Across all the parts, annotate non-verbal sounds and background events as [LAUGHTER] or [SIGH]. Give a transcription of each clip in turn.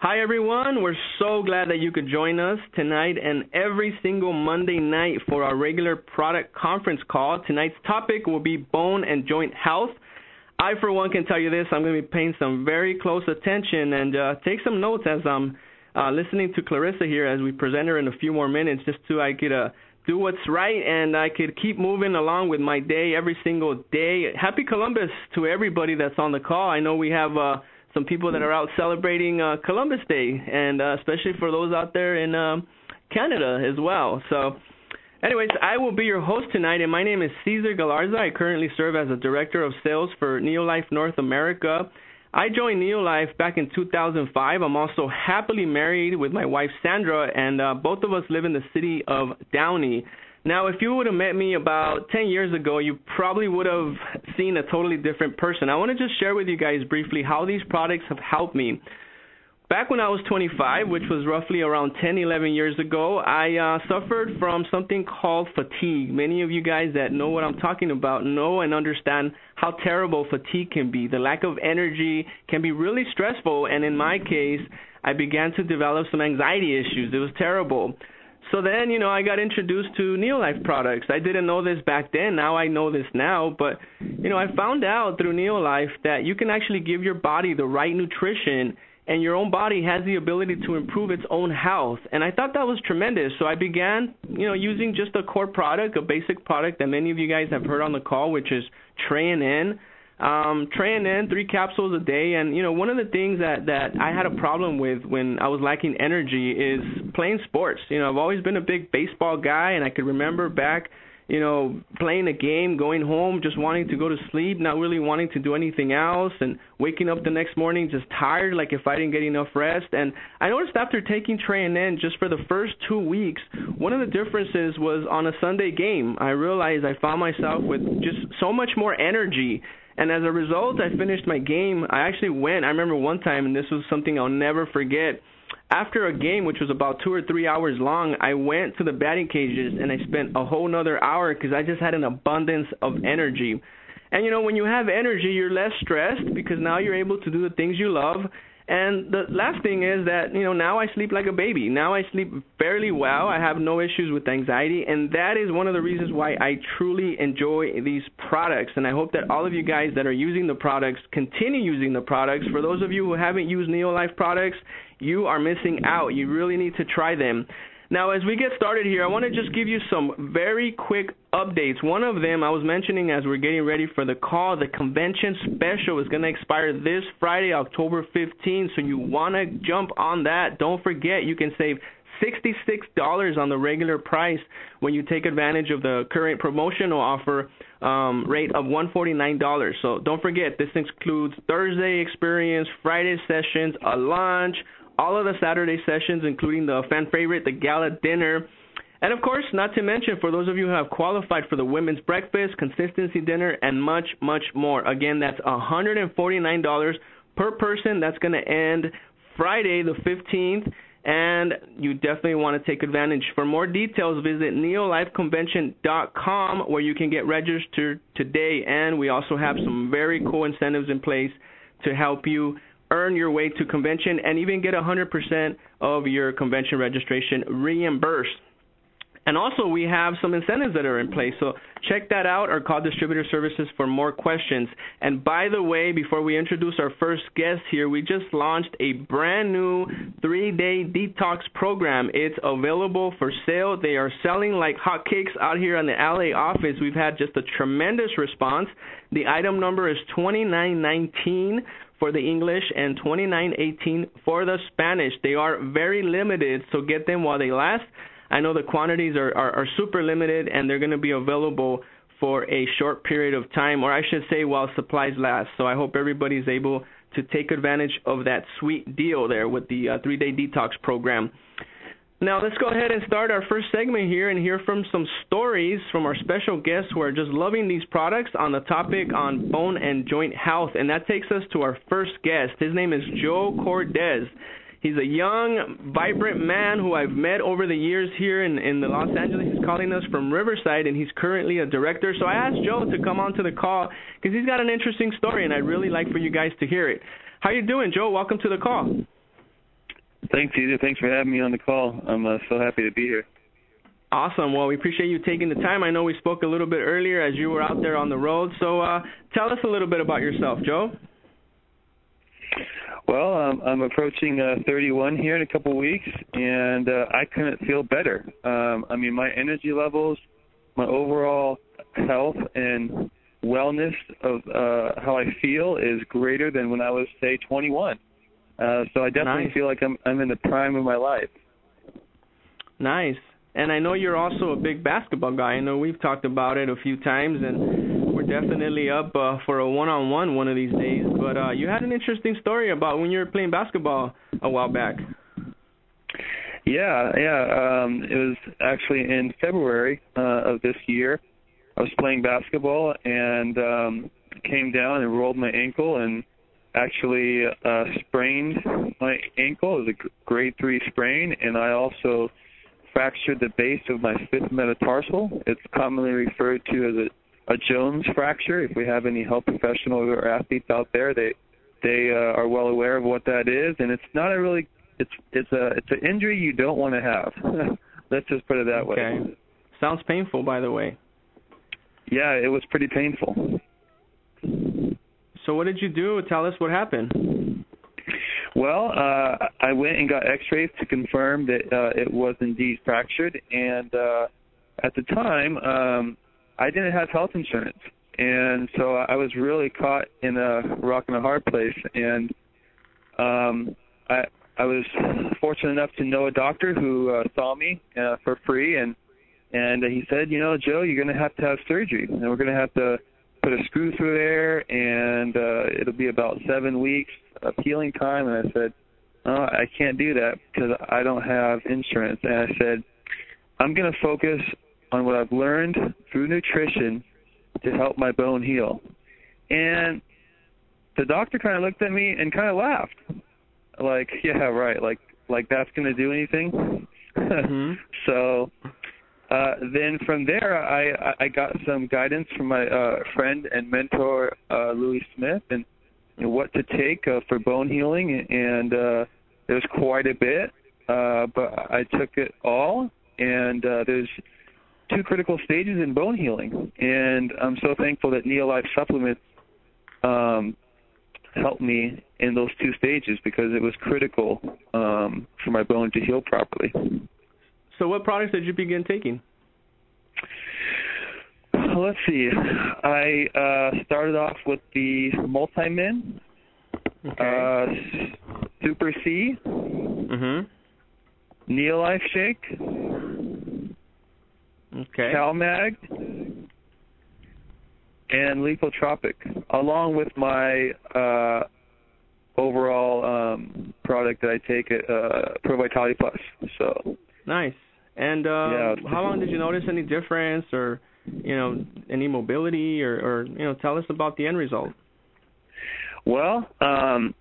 Hi, everyone. We're so glad that you could join us tonight and every single Monday night for our regular product conference call. Tonight's topic will be bone and joint health. I, for one, can tell you this I'm going to be paying some very close attention and uh, take some notes as I'm uh, listening to Clarissa here as we present her in a few more minutes just so I could uh, do what's right and I could keep moving along with my day every single day. Happy Columbus to everybody that's on the call. I know we have. Uh, some people that are out celebrating uh, Columbus Day, and uh, especially for those out there in um, Canada as well. So, anyways, I will be your host tonight, and my name is Cesar Galarza. I currently serve as a director of sales for Neolife North America. I joined Neolife back in 2005. I'm also happily married with my wife Sandra, and uh, both of us live in the city of Downey. Now, if you would have met me about 10 years ago, you probably would have seen a totally different person. I want to just share with you guys briefly how these products have helped me. Back when I was 25, which was roughly around 10, 11 years ago, I uh, suffered from something called fatigue. Many of you guys that know what I'm talking about know and understand how terrible fatigue can be. The lack of energy can be really stressful, and in my case, I began to develop some anxiety issues. It was terrible. So then, you know, I got introduced to Neolife products. I didn't know this back then. Now I know this now, but you know, I found out through Neolife that you can actually give your body the right nutrition and your own body has the ability to improve its own health. And I thought that was tremendous. So I began, you know, using just a core product, a basic product that many of you guys have heard on the call, which is Tre-en-en um Tre-en-en three capsules a day. And you know one of the things that that I had a problem with when I was lacking energy is playing sports. You know I've always been a big baseball guy and I could remember back you know playing a game going home just wanting to go to sleep not really wanting to do anything else and waking up the next morning just tired like if I didn't get enough rest. And I noticed after taking Tre-en-en just for the first 2 weeks one of the differences was on a Sunday game I realized I found myself with just so much more energy and as a result, I finished my game. I actually went. I remember one time, and this was something I'll never forget. After a game, which was about two or three hours long, I went to the batting cages and I spent a whole another hour because I just had an abundance of energy. And you know, when you have energy, you're less stressed because now you're able to do the things you love and the last thing is that, you know, now I sleep like a baby. Now I sleep fairly well. I have no issues with anxiety, and that is one of the reasons why I truly enjoy these products. And I hope that all of you guys that are using the products continue using the products. For those of you who haven't used Neolife products, you are missing out. You really need to try them. Now, as we get started here, I want to just give you some very quick updates. One of them I was mentioning as we're getting ready for the call, the convention special is going to expire this Friday, October 15th. So you want to jump on that. Don't forget, you can save $66 on the regular price when you take advantage of the current promotional offer um, rate of $149. So don't forget, this includes Thursday experience, Friday sessions, a lunch, all of the Saturday sessions, including the fan favorite, the gala dinner. And of course, not to mention for those of you who have qualified for the women's breakfast, consistency dinner, and much, much more. Again, that's $149 per person. That's going to end Friday the 15th. And you definitely want to take advantage. For more details, visit neolifeconvention.com where you can get registered today. And we also have some very cool incentives in place to help you earn your way to convention and even get 100% of your convention registration reimbursed. And also, we have some incentives that are in place. So check that out or call Distributor Services for more questions. And by the way, before we introduce our first guest here, we just launched a brand new three day detox program. It's available for sale. They are selling like hotcakes out here in the LA office. We've had just a tremendous response. The item number is 2919 for the English and 2918 for the Spanish. They are very limited, so get them while they last. I know the quantities are, are, are super limited and they're going to be available for a short period of time, or I should say while supplies last. So I hope everybody's able to take advantage of that sweet deal there with the uh, three day detox program. Now, let's go ahead and start our first segment here and hear from some stories from our special guests who are just loving these products on the topic on bone and joint health. And that takes us to our first guest. His name is Joe Cordes. He's a young, vibrant man who I've met over the years here in, in the Los Angeles. He's calling us from Riverside, and he's currently a director. So I asked Joe to come on to the call because he's got an interesting story, and I'd really like for you guys to hear it. How you doing, Joe? Welcome to the call. Thanks, Edith. Thanks for having me on the call. I'm uh, so happy to be here. Awesome. Well, we appreciate you taking the time. I know we spoke a little bit earlier as you were out there on the road. So uh, tell us a little bit about yourself, Joe. Well, um, I'm approaching uh, 31 here in a couple weeks, and uh, I couldn't feel better. Um, I mean, my energy levels, my overall health and wellness of uh, how I feel is greater than when I was, say, 21. Uh, so I definitely nice. feel like I'm I'm in the prime of my life. Nice. And I know you're also a big basketball guy. I know we've talked about it a few times, and we're definitely up uh, for a one-on-one one of these days. But uh, you had an interesting story about when you were playing basketball a while back. Yeah, yeah. Um, it was actually in February uh, of this year. I was playing basketball and um, came down and rolled my ankle and actually uh, sprained my ankle. It was a grade three sprain, and I also fractured the base of my fifth metatarsal. It's commonly referred to as a, a Jones fracture. If we have any health professionals or athletes out there, they they uh, are well aware of what that is, and it's not a really it's it's a it's an injury you don't want to have. [LAUGHS] Let's just put it that way. okay. way. Sounds painful, by the way. Yeah, it was pretty painful. So what did you do? Tell us what happened. Well, uh, I went and got X-rays to confirm that uh, it was indeed fractured, and uh, at the time, um, I didn't have health insurance, and so I was really caught in a rock and a hard place. And um, I I was fortunate enough to know a doctor who uh, saw me uh, for free, and and he said, you know, Joe, you're going to have to have surgery, and we're going to have to put a screw through there, and uh, it'll be about seven weeks of healing time. And I said, oh, I can't do that because I don't have insurance. And I said, I'm going to focus on what I've learned through nutrition to help my bone heal. And the doctor kind of looked at me and kind of laughed, like, yeah, right, like like that's going to do anything. [LAUGHS] Mm-hmm. so uh, then from there, I I got some guidance from my uh, friend and mentor uh, Louis Smith and you know, what to take uh, for bone healing, and uh, there's quite a bit, uh, but I took it all, and uh, there's two critical stages in bone healing, and I'm so thankful that Neolife supplements um, helped me in those two stages because it was critical um, for my bone to heal properly. So what products did you begin taking? Let's see. I uh, started off with the multi-min, Okay. uh, Super C, mhm. Neolife Shake, Okay. CalMag, and Lipotropic, along with my uh, overall um, product that I take, uh, Pro Vitality Plus. So Nice. And uh, Yeah. how long did you notice any difference, or you know, any mobility, or, or you know, tell us about the end result. Well, um,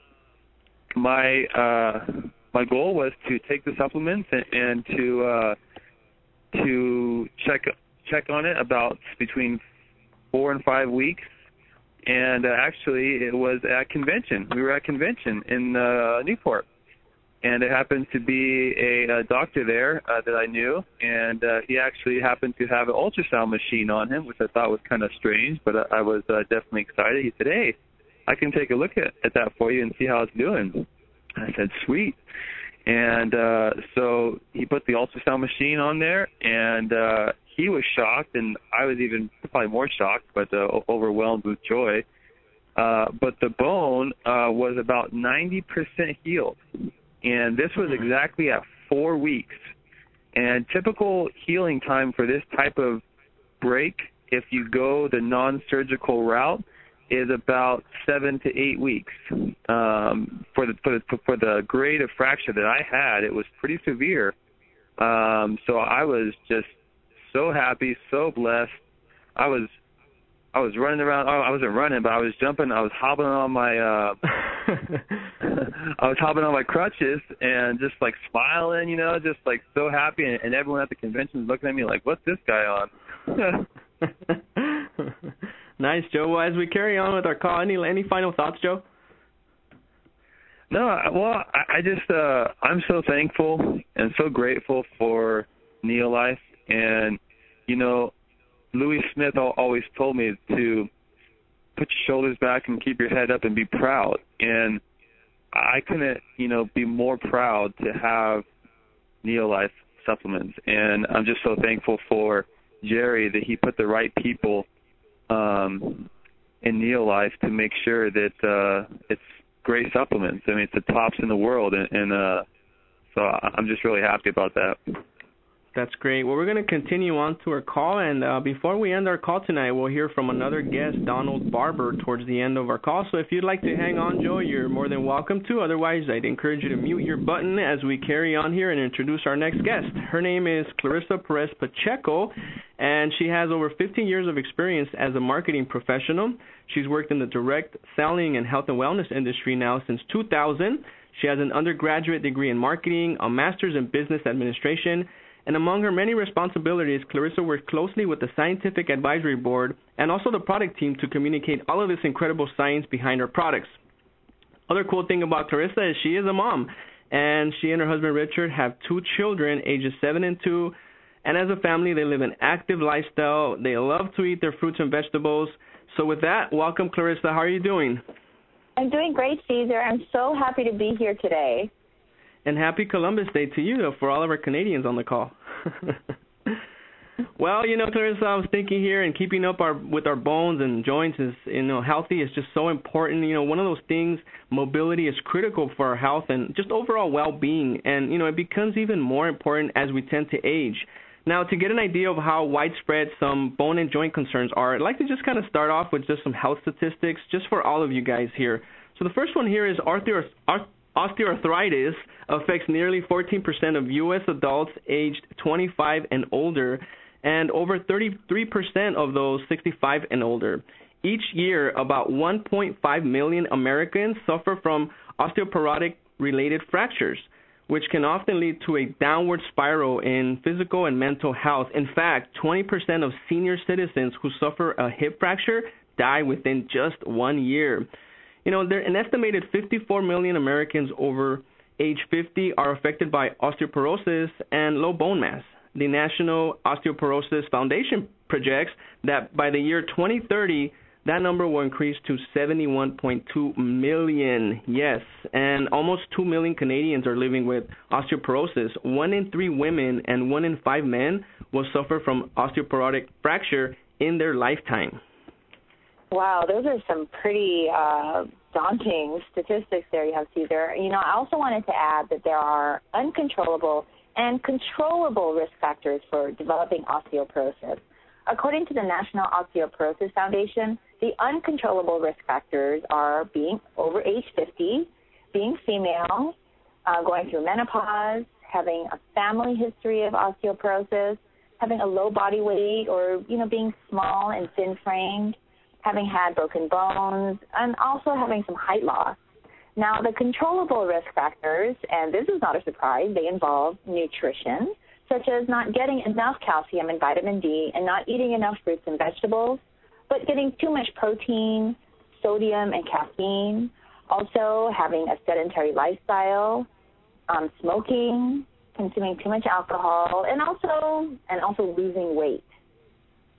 my uh, my goal was to take the supplements and, and to uh, to check check on it about between four and five weeks. And uh, actually, it was at convention. We were at convention in uh, Newport, and it happened to be a, a doctor there uh, that I knew, and uh, he actually happened to have an ultrasound machine on him, which I thought was kind of strange, but I, I was uh, definitely excited. He said, "Hey, I can take a look at, at that for you and see how it's doing." I said, "Sweet." And uh so he put the ultrasound machine on there, and uh he was shocked, and I was even probably more shocked, but uh, overwhelmed with joy. Uh, but the bone uh, was about 90% healed, and this was exactly at four weeks. And typical healing time for this type of break, if you go the non-surgical route, is about seven to eight weeks. Um, for the for the for the grade of fracture that I had, it was pretty severe. Um, so I was just so happy, so blessed. I was I was running around. Oh, I wasn't running, but I was jumping. I was hobbling on my uh [LAUGHS] [LAUGHS] I was hobbling on my crutches and just like smiling, you know, just like so happy. And, and everyone at the convention was looking at me like, "What's this guy on?" [LAUGHS] nice, Joe. Well, as we carry on with our call, any any final thoughts, Joe? No, well, I, I just uh I'm so thankful and so grateful for Neolife, and you know, Louis Smith always told me to put your shoulders back and keep your head up and be proud, and I couldn't, you know, be more proud to have Neolife supplements, and I'm just so thankful for Jerry that he put the right people um in Neolife to make sure that uh it's great supplements. I mean, it's the tops in the world, and, and uh, so I'm just really happy about that. That's great. Well, we're going to continue on to our call, and uh, before we end our call tonight, we'll hear from another guest, Donald Barber, towards the end of our call. So if you'd like to hang on, Joe, you're more than welcome to. Otherwise, I'd encourage you to mute your button as we carry on here and introduce our next guest. Her name is Clarissa Perez Pacheco, and she has over 15 years of experience as a marketing professional. She's worked in the direct selling and health and wellness industry now since 2000. She has an undergraduate degree in marketing, a master's in business administration, and among her many responsibilities, Clarissa worked closely with the Scientific Advisory Board and also the product team to communicate all of this incredible science behind her products. Other cool thing about Clarissa is she is a mom, and she and her husband Richard have two children, ages 7 and 2, and as a family, they live an active lifestyle. They love to eat their fruits and vegetables. So with that, welcome Clarissa. How are you doing? I'm doing great, Cesar. I'm so happy to be here today. And happy Columbus Day to you for all of our Canadians on the call. [LAUGHS] well, you know, Clarissa, I was thinking here, and keeping up our with our bones and joints is, you know, healthy is just so important. You know, one of those things, mobility is critical for our health and just overall well-being, and you know, it becomes even more important as we tend to age. Now, to get an idea of how widespread some bone and joint concerns are, I'd like to just kind of start off with just some health statistics, just for all of you guys here. So the first one here is osteoarthritis affects nearly 14% of U.S. adults aged 25 and older, and over 33% of those 65 and older. Each year, about 1.5 million Americans suffer from osteoporotic related fractures, which can often lead to a downward spiral in physical and mental health. In fact, 20% of senior citizens who suffer a hip fracture die within just one year. You know, there an estimated 54 million Americans over age 50 are affected by osteoporosis and low bone mass. The National Osteoporosis Foundation projects that by the year 2030, that number will increase to 71.2 million. Yes, and almost 2 million Canadians are living with osteoporosis. One in three women and one in five men will suffer from osteoporotic fracture in their lifetime. Wow, those are some pretty uh, daunting statistics there you have, Cesar. You know, I also wanted to add that there are uncontrollable and controllable risk factors for developing osteoporosis. According to the National Osteoporosis Foundation, the uncontrollable risk factors are being over age 50, being female, uh, going through menopause, having a family history of osteoporosis, having a low body weight, or you know being small and thin-framed, having had broken bones, and also having some height loss. Now, the controllable risk factors, and this is not a surprise, they involve nutrition, such as not getting enough calcium and vitamin D and not eating enough fruits and vegetables, but getting too much protein, sodium, and caffeine. Also, having a sedentary lifestyle, um, smoking, consuming too much alcohol, and also and also losing weight.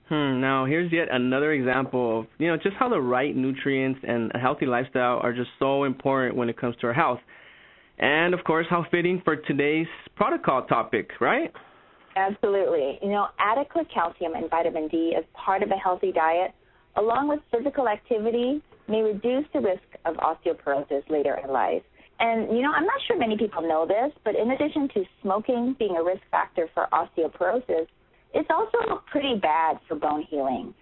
Hmm. Now here's yet another example of you know just how the right nutrients and a healthy lifestyle are just so important when it comes to our health, and of course how fitting for today's protocol topic, right? Absolutely. You know, adequate calcium and vitamin D as part of a healthy diet, along with physical activity, may reduce the risk of osteoporosis later in life. And you know, I'm not sure many people know this, but in addition to smoking being a risk factor for osteoporosis, it's also pretty bad for bone healing.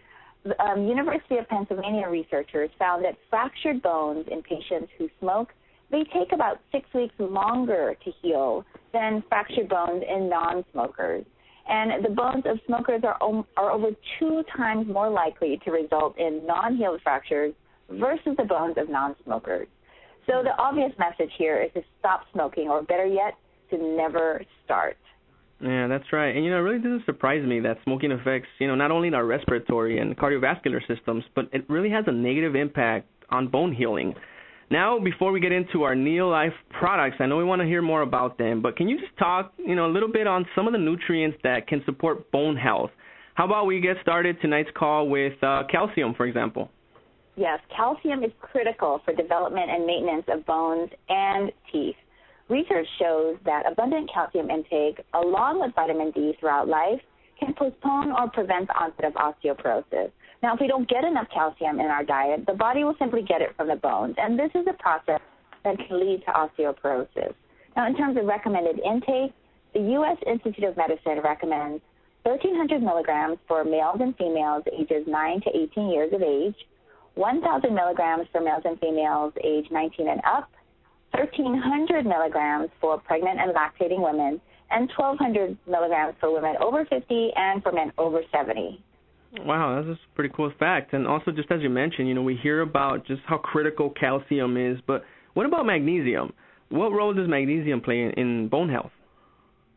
Um, University of Pennsylvania researchers found that fractured bones in patients who smoke they take about six weeks longer to heal than fractured bones in non-smokers. And the bones of smokers are, are over two times more likely to result in non-healed fractures versus the bones of non-smokers. So the obvious message here is to stop smoking, or better yet, to never start. Yeah, that's right. And you know, it really doesn't surprise me that smoking affects, you know, not only our respiratory and cardiovascular systems, but it really has a negative impact on bone healing. Now, before we get into our Neolife products, I know we want to hear more about them, but can you just talk, you know, a little bit on some of the nutrients that can support bone health? How about we get started tonight's call with uh, calcium, for example? Yes, calcium is critical for development and maintenance of bones and teeth. Research shows that abundant calcium intake, along with vitamin D throughout life, can postpone or prevent the onset of osteoporosis. Now, if we don't get enough calcium in our diet, the body will simply get it from the bones, and this is a process that can lead to osteoporosis. Now, in terms of recommended intake, the U.S. Institute of Medicine recommends 1,300 milligrams for males and females ages 9 to 18 years of age, 1,000 milligrams for males and females age 19 and up, 1,300 milligrams for pregnant and lactating women, and 1,200 milligrams for women over 50 and for men over 70. Wow, that's a pretty cool fact. And also, just as you mentioned, you know, we hear about just how critical calcium is, but what about magnesium? What role does magnesium play in, in bone health?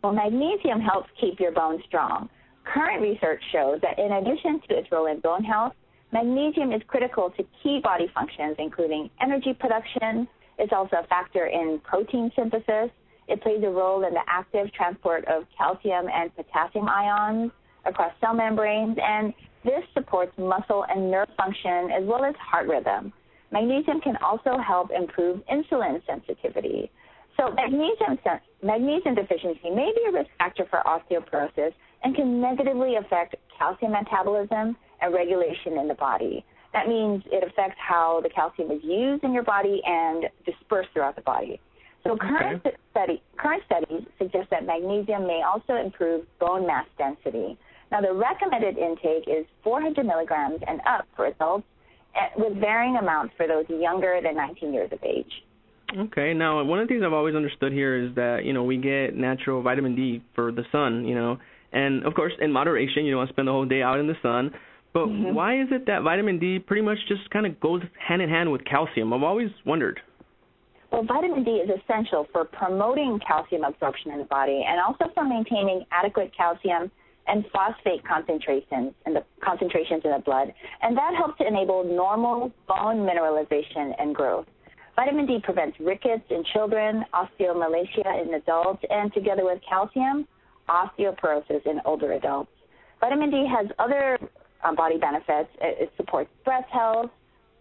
Well, magnesium helps keep your bones strong. Current research shows that in addition to its role in bone health, magnesium is critical to key body functions, including energy production. It's also a factor in protein synthesis. It plays a role in the active transport of calcium and potassium ions across cell membranes, and this supports muscle and nerve function as well as heart rhythm. Magnesium can also help improve insulin sensitivity. So magnesium, magnesium deficiency may be a risk factor for osteoporosis and can negatively affect calcium metabolism and regulation in the body. That means it affects how the calcium is used in your body and dispersed throughout the body. So current, okay. study, current studies suggest that magnesium may also improve bone mass density. Now, the recommended intake is 400 milligrams and up for adults, eh, with varying amounts for those younger than 19 years of age. Okay. Now, one of the things I've always understood here is that you know we get natural vitamin D for the sun, you know, and of course in moderation. You don't want to spend the whole day out in the sun. But mm-hmm. why is it that vitamin D pretty much just kind of goes hand in hand with calcium? I've always wondered. Well, vitamin D is essential for promoting calcium absorption in the body and also for maintaining adequate calcium and phosphate concentrations in the concentrations in the blood, and that helps to enable normal bone mineralization and growth. Vitamin D prevents rickets in children, osteomalacia in adults, and together with calcium, osteoporosis in older adults. Vitamin D has other um, body benefits. It, it supports breast health,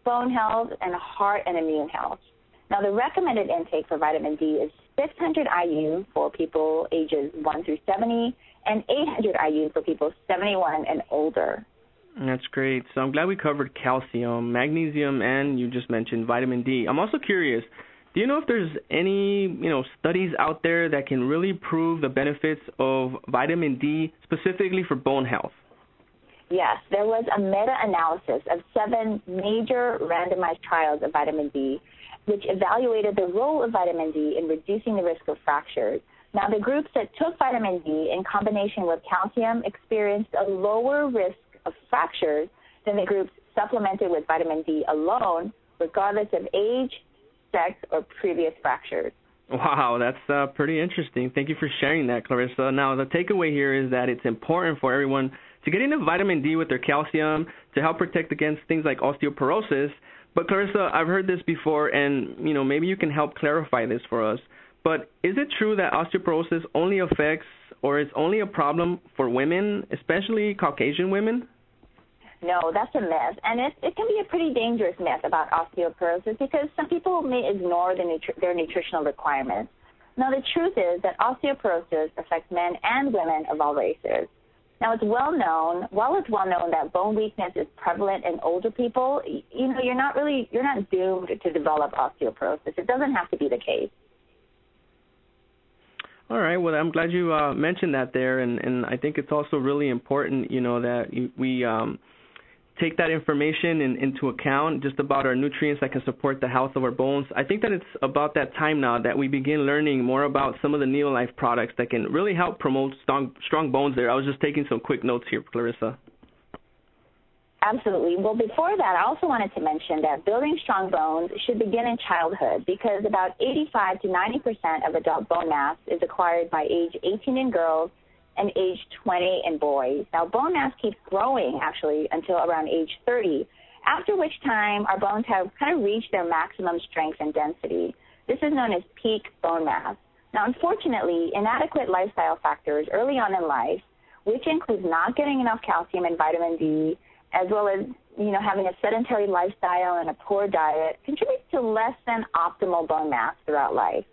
bone health, and heart and immune health. Now, the recommended intake for vitamin D is 600 IU for people ages 1 through 70 and 800 IU for people 71 and older. That's great. So I'm glad we covered calcium, magnesium, and you just mentioned vitamin D. I'm also curious. Do you know if there's any, you know, studies out there that can really prove the benefits of vitamin D specifically for bone health? Yes, there was a meta-analysis of seven major randomized trials of vitamin D, which evaluated the role of vitamin D in reducing the risk of fractures. Now, the groups that took vitamin D in combination with calcium experienced a lower risk of fractures than the groups supplemented with vitamin D alone, regardless of age, sex, or previous fractures. Wow, that's uh, pretty interesting. Thank you for sharing that, Clarissa. Now, the takeaway here is that it's important for everyone to get enough vitamin D with their calcium to help protect against things like osteoporosis. But Clarissa, I've heard this before, and you know maybe you can help clarify this for us. But is it true that osteoporosis only affects or is only a problem for women, especially Caucasian women? No, that's a myth, and it, it can be a pretty dangerous myth about osteoporosis because some people may ignore the nutri- their nutritional requirements. Now, the truth is that osteoporosis affects men and women of all races. Now, it's well known, while it's well known that bone weakness is prevalent in older people, you know, you're not really, you're not doomed to develop osteoporosis. It doesn't have to be the case. All right. Well, I'm glad you uh, mentioned that there, and and I think it's also really important, you know, that we um, take that information in, into account, just about our nutrients that can support the health of our bones. I think that it's about that time now that we begin learning more about some of the Neolife products that can really help promote strong strong bones. There, I was just taking some quick notes here, Clarissa. Absolutely. Well, before that, I also wanted to mention that building strong bones should begin in childhood because about 85 to 90 percent of adult bone mass is acquired by age 18 in girls and age 20 in boys. Now, bone mass keeps growing actually until around age 30, after which time our bones have kind of reached their maximum strength and density. This is known as peak bone mass. Now, unfortunately, inadequate lifestyle factors early on in life, which includes not getting enough calcium and vitamin D, as well as you know having a sedentary lifestyle and a poor diet, contributes to less than optimal bone mass throughout life.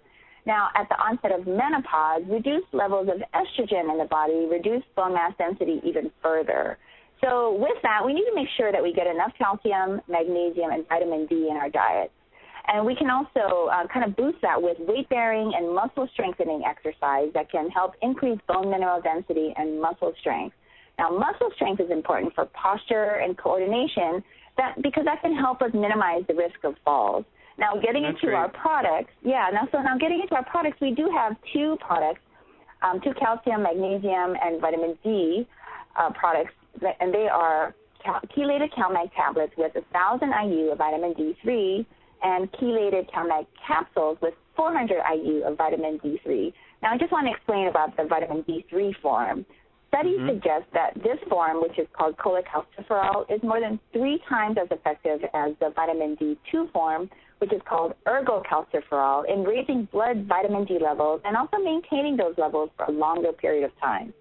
Now, at the onset of menopause, reduced levels of estrogen in the body reduce bone mass density even further. So, with that, we need to make sure that we get enough calcium, magnesium, and vitamin D in our diet. And we can also uh, kind of boost that with weight bearing and muscle strengthening exercise that can help increase bone mineral density and muscle strength. Now, muscle strength is important for posture and coordination that because that can help us minimize the risk of falls. Now, getting That's into great. our products, yeah. Now, so now getting into our products, we do have two products, um, two calcium, magnesium, and vitamin D uh, products, and they are cal- chelated CalMag tablets with 1,000 IU of vitamin D3 and chelated CalMag capsules with 400 IU of vitamin D3. Now, I just want to explain about the vitamin D3 form. Studies Mhm. suggest that this form, which is called cholecalciferol, is more than three times as effective as the vitamin D2 form, which is called ergocalciferol, in raising blood vitamin D levels and also maintaining those levels for a longer period of time.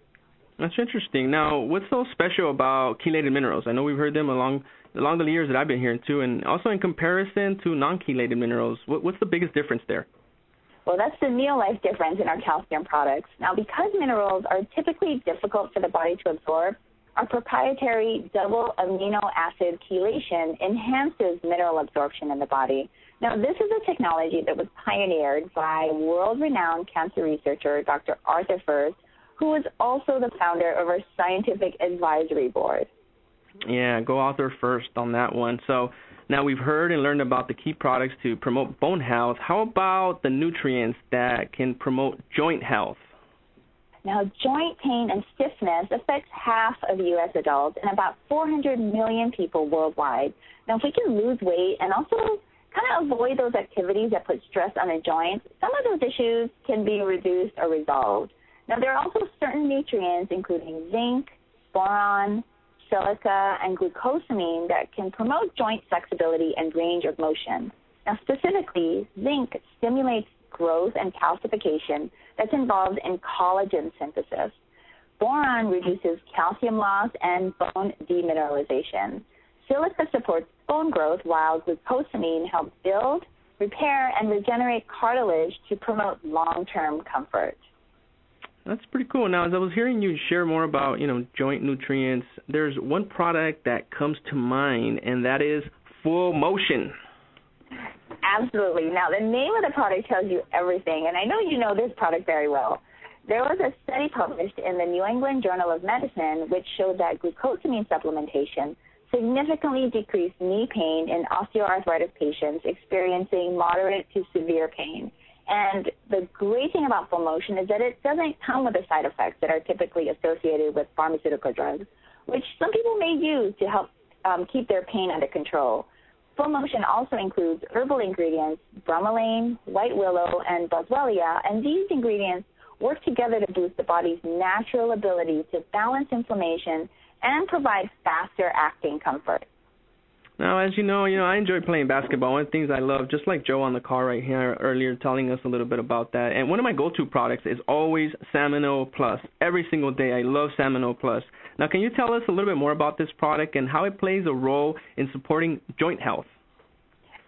That's interesting. Now, what's so special about chelated minerals? I know we've heard them along along the years that I've been here too, and also in comparison to non-chelated minerals, what, what's the biggest difference there? Well, that's the Neolife difference in our calcium products. Now, because minerals are typically difficult for the body to absorb, our proprietary double amino acid chelation enhances mineral absorption in the body. Now, this is a technology that was pioneered by world renowned cancer researcher Dr. Arthur Furst, who was also the founder of our scientific advisory board. Yeah, go Arthur Furst on that one. So now we've heard and learned about the key products to promote bone health. How about the nutrients that can promote joint health? Now, joint pain and stiffness affects half of U.S. adults and about 400 million people worldwide. Now, if we can lose weight and also kind of avoid those activities that put stress on the joints, some of those issues can be reduced or resolved. Now, there are also certain nutrients, including zinc, boron, silica, and glucosamine, that can promote joint flexibility and range of motion. Now, specifically, zinc stimulates growth and calcification that's involved in collagen synthesis. Boron reduces calcium loss and bone demineralization. Silica supports bone growth, while glucosamine helps build, repair, and regenerate cartilage to promote long-term comfort. That's pretty cool. Now, as I was hearing you share more about, you know, joint nutrients, there's one product that comes to mind, and that is Full Motion. Absolutely. Now, the name of the product tells you everything, and I know you know this product very well. There was a study published in the New England Journal of Medicine which showed that glucosamine supplementation significantly decreased knee pain in osteoarthritis patients experiencing moderate to severe pain. And the great thing about full motion is that it doesn't come with the side effects that are typically associated with pharmaceutical drugs, which some people may use to help um, keep their pain under control. Full motion also includes herbal ingredients, bromelain, white willow, and boswellia, and these ingredients work together to boost the body's natural ability to balance inflammation and provide faster acting comfort. Now, as you know, you know I enjoy playing basketball. One of the things I love, just like Joe on the car right here earlier, telling us a little bit about that. And one of my go-to products is always Salmon Plus. Every single day, I love Salmon Plus. Now, can you tell us a little bit more about this product and how it plays a role in supporting joint health?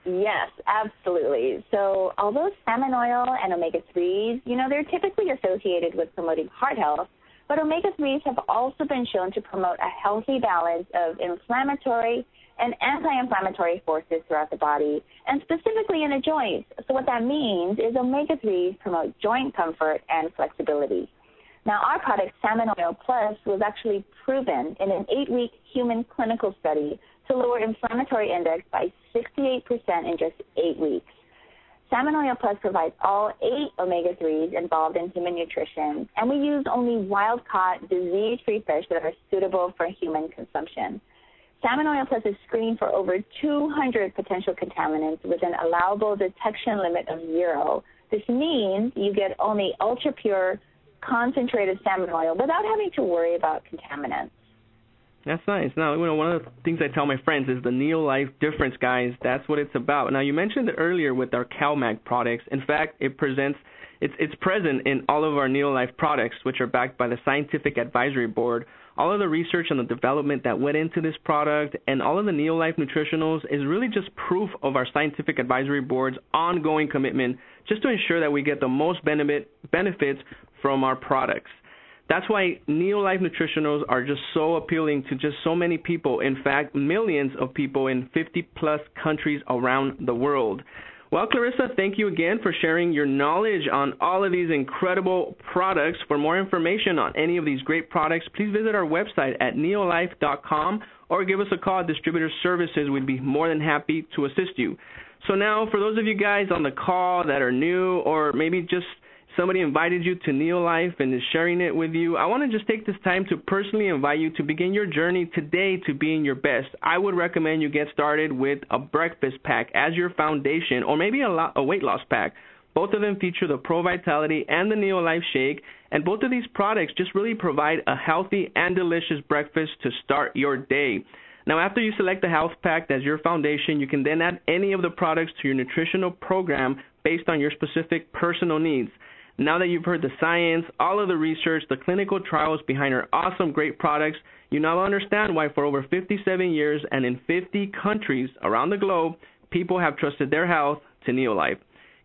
Yes, absolutely. So, although salmon oil and omega 3s, you know, they're typically associated with promoting heart health, but omega 3s have also been shown to promote a healthy balance of inflammatory and anti inflammatory forces throughout the body, and specifically in the joints. So, what that means is omega 3s promote joint comfort and flexibility. Now, our product, Salmon Oil Plus, was actually proven in an eight week human clinical study to lower inflammatory index by 68% in just eight weeks. Salmon Oil Plus provides all eight omega 3s involved in human nutrition, and we use only wild caught, disease free fish that are suitable for human consumption. Salmon Oil Plus is screened for over 200 potential contaminants with an allowable detection limit of zero. This means you get only ultra pure, concentrated salmon oil without having to worry about contaminants. That's nice. Now, you know, one of the things I tell my friends is the Neolife difference, guys. That's what it's about. Now, you mentioned it earlier with our CalMag products. In fact, it presents it's it's present in all of our Neolife products, which are backed by the Scientific Advisory Board. All of the research and the development that went into this product and all of the Neolife nutritionals is really just proof of our Scientific Advisory Board's ongoing commitment just to ensure that we get the most benefit benefits from our products. That's why Neolife Nutritionals are just so appealing to just so many people. In fact, millions of people in 50 plus countries around the world. Well, Clarissa, thank you again for sharing your knowledge on all of these incredible products. For more information on any of these great products, please visit our website at neolife.com or give us a call at Distributor Services. We'd be more than happy to assist you. So now, for those of you guys on the call that are new or maybe just somebody invited you to Neolife and is sharing it with you, I want to just take this time to personally invite you to begin your journey today to being your best. I would recommend you get started with a breakfast pack as your foundation, or maybe a, lo- a weight loss pack. Both of them feature the Pro Vitality and the Neolife Shake, and both of these products just really provide a healthy and delicious breakfast to start your day. Now, after you select the health pack as your foundation, you can then add any of the products to your nutritional program based on your specific personal needs. Now that you've heard the science, all of the research, the clinical trials behind our awesome, great products, you now understand why for over 57 years and in 50 countries around the globe, people have trusted their health to Neolife.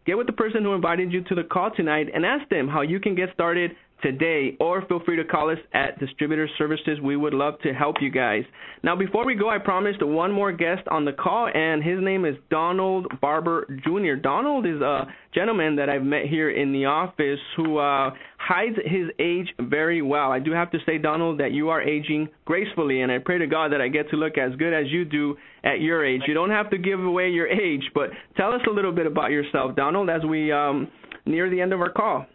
Get with the person who invited you to the call tonight and ask them how you can get started today, or feel free to call us at Distributor Services. We would love to help you guys. Now, before we go, I promised one more guest on the call, and his name is Donald Barber Jr. Donald is a gentleman that I've met here in the office who uh, hides his age very well. I do have to say, Donald, that you are aging gracefully, and I pray to God that I get to look as good as you do at your age. You don't have to give away your age, but tell us a little bit about yourself, Donald, as we um, near the end of our call.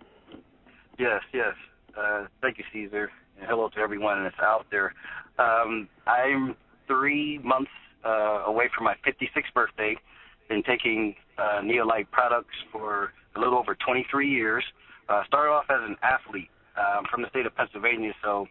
Yes, yes. Uh, thank you, Cesar. And hello to everyone that's out there. Um, I'm three months uh, away from my 56th birthday. Been taking uh, Neolife products for a little over 23 years. Uh, started off as an athlete um, from the state of Pennsylvania, so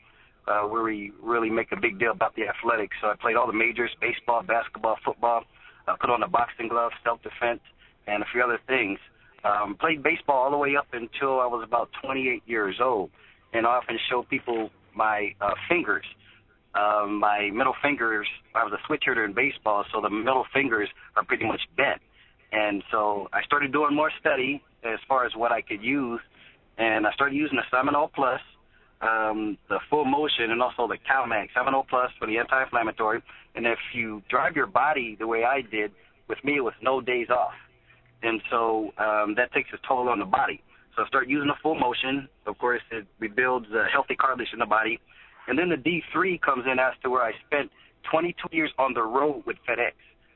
uh, where we really make a big deal about the athletics. So I played all the majors: baseball, basketball, football. I put on the boxing gloves, self-defense, and a few other things. Um, played baseball all the way up until I was about 28 years old, and I often show people my uh, fingers. Um, my middle fingers. I was a switch hitter in baseball, so the middle fingers are pretty much bent. And so I started doing more study as far as what I could use, and I started using the Salmon Oil Plus, um, the Full Motion, and also the CalMag. Salmon Oil Plus for the anti-inflammatory, and if you drive your body the way I did, with me it was no days off and so um, that takes a toll on the body. So I start using the full motion. Of course, it rebuilds a healthy cartilage in the body, and then the D3 comes in as to where I spent 22 years on the road with FedEx.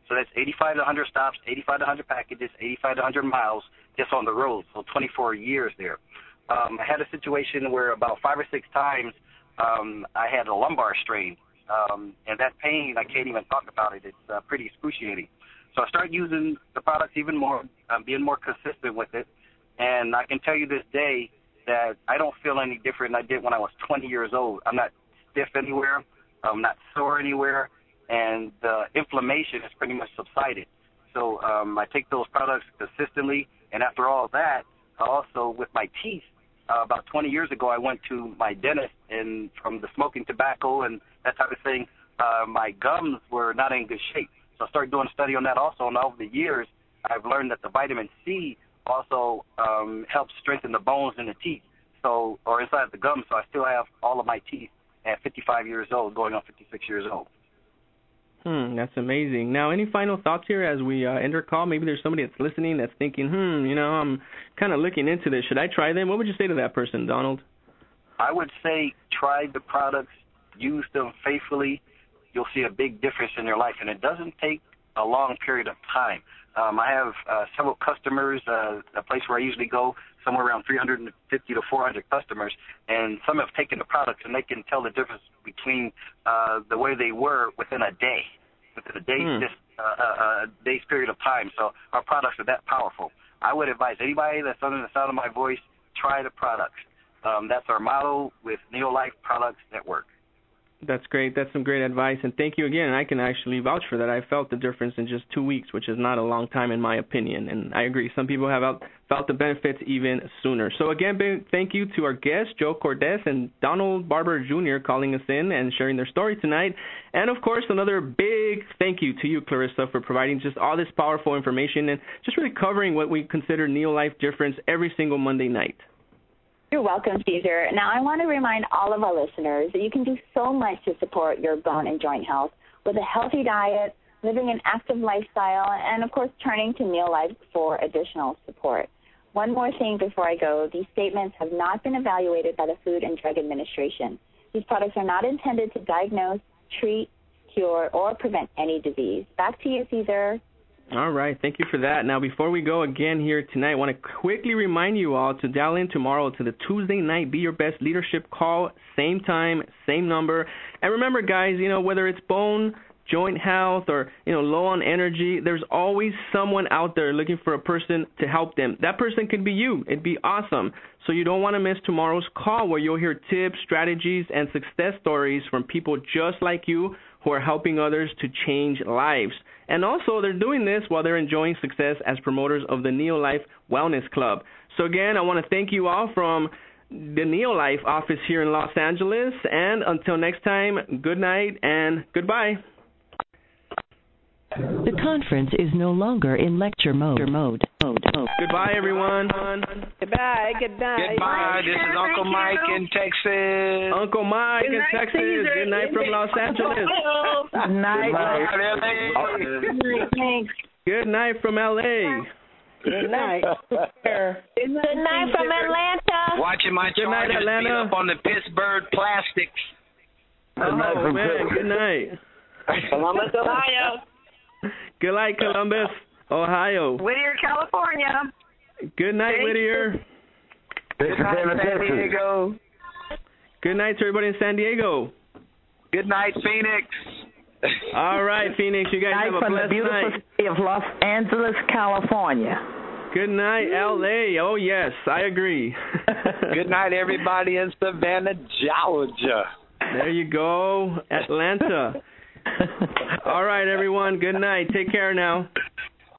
So that's 85 to 100 stops, 85 to 100 packages, 85 to 100 miles just on the road. So 24 years there. Um, I had a situation where about five or six times um, I had a lumbar strain, um, and that pain I can't even talk about it. It's uh, pretty excruciating. So I started using the products even more, um, being more consistent with it. And I can tell you this day that I don't feel any different than I did when I was 20 years old. I'm not stiff anywhere. I'm not sore anywhere. And the inflammation has pretty much subsided. So um, I take those products consistently. And after all that, also with my teeth, uh, about 20 years ago, I went to my dentist, and from the smoking tobacco and that type of thing, uh, my gums were not in good shape. So I started doing a study on that also, and over the years, I've learned that the vitamin C also um, helps strengthen the bones in the teeth, so or inside the gums. So I still have all of my teeth at 55 years old, going on 56 years old. Hmm, that's amazing. Now, any final thoughts here as we uh, end our call? Maybe there's somebody that's listening that's thinking, hmm, you know, I'm kind of looking into this. Should I try them? What would you say to that person, Donald? I would say try the products, use them faithfully, you'll see a big difference in your life, and it doesn't take a long period of time. Um, I have uh, several customers, uh, a place where I usually go, somewhere around 350 to 400 customers, and some have taken the products and they can tell the difference between uh, the way they were within a day, within a day, hmm. just uh, a, uh, a day's period of time. So our products are that powerful. I would advise anybody that's under the sound of my voice, try the products. Um, that's our motto with Neolife Products Network. That's great. That's some great advice, and thank you again. I can actually vouch for that. I felt the difference in just two weeks, which is not a long time in my opinion, and I agree. Some people have felt the benefits even sooner. So again, big thank you to our guests, Joe Cordes and Donald Barber Jr. calling us in and sharing their story tonight, and of course another big thank you to you, Clarissa, for providing just all this powerful information and just really covering what we consider neo life difference every single Monday night. You're welcome, Cesar. Now, I want to remind all of our listeners that you can do so much to support your bone and joint health with a healthy diet, living an active lifestyle, and of course, turning to NeoLife for additional support. One more thing before I go these statements have not been evaluated by the Food and Drug Administration. These products are not intended to diagnose, treat, cure, or prevent any disease. Back to you, Cesar. All right, thank you for that. Now, before we go again here tonight, I want to quickly remind you all to dial in tomorrow to the Tuesday night Be Your Best Leadership Call, same time, same number. And remember, guys, you know, whether it's bone, joint health, or, you know, low on energy, there's always someone out there looking for a person to help them. That person could be you. It'd be awesome. So you don't want to miss tomorrow's call where you'll hear tips, strategies, and success stories from people just like you who are helping others to change lives. And also, they're doing this while they're enjoying success as promoters of the NeoLife Wellness Club. So, again, I want to thank you all from the NeoLife office here in Los Angeles. And until next time, good night and goodbye. The conference is no longer in lecture mode. mode. Mode. mode. Goodbye, everyone. Goodbye. Good night. Goodbye. This is Uncle Mike in Texas. Uncle Mike Good in Texas. Cesar. Good night from Los Angeles. [LAUGHS] Good night. Thanks. Good night from LA. Good night. Good night from Atlanta. Watching my Good night, Chargers beat Atlanta. up on the Pittsburgh Plastics. Oh, Good Oh, man. Good night. Columbus, Ohio. Good night, Columbus, Ohio. Whittier, California. Good night, Thank Whittier. Good night, San Diego. Good night to everybody in San Diego. Good night, Phoenix. All right, Phoenix. You guys Night have a from the beautiful night. city of Los Angeles, California. Good night, LA. Oh yes, I agree. [LAUGHS] Good night, everybody in Savannah, Georgia. There you go, Atlanta. [LAUGHS] All right, everyone. Good night. Take care now.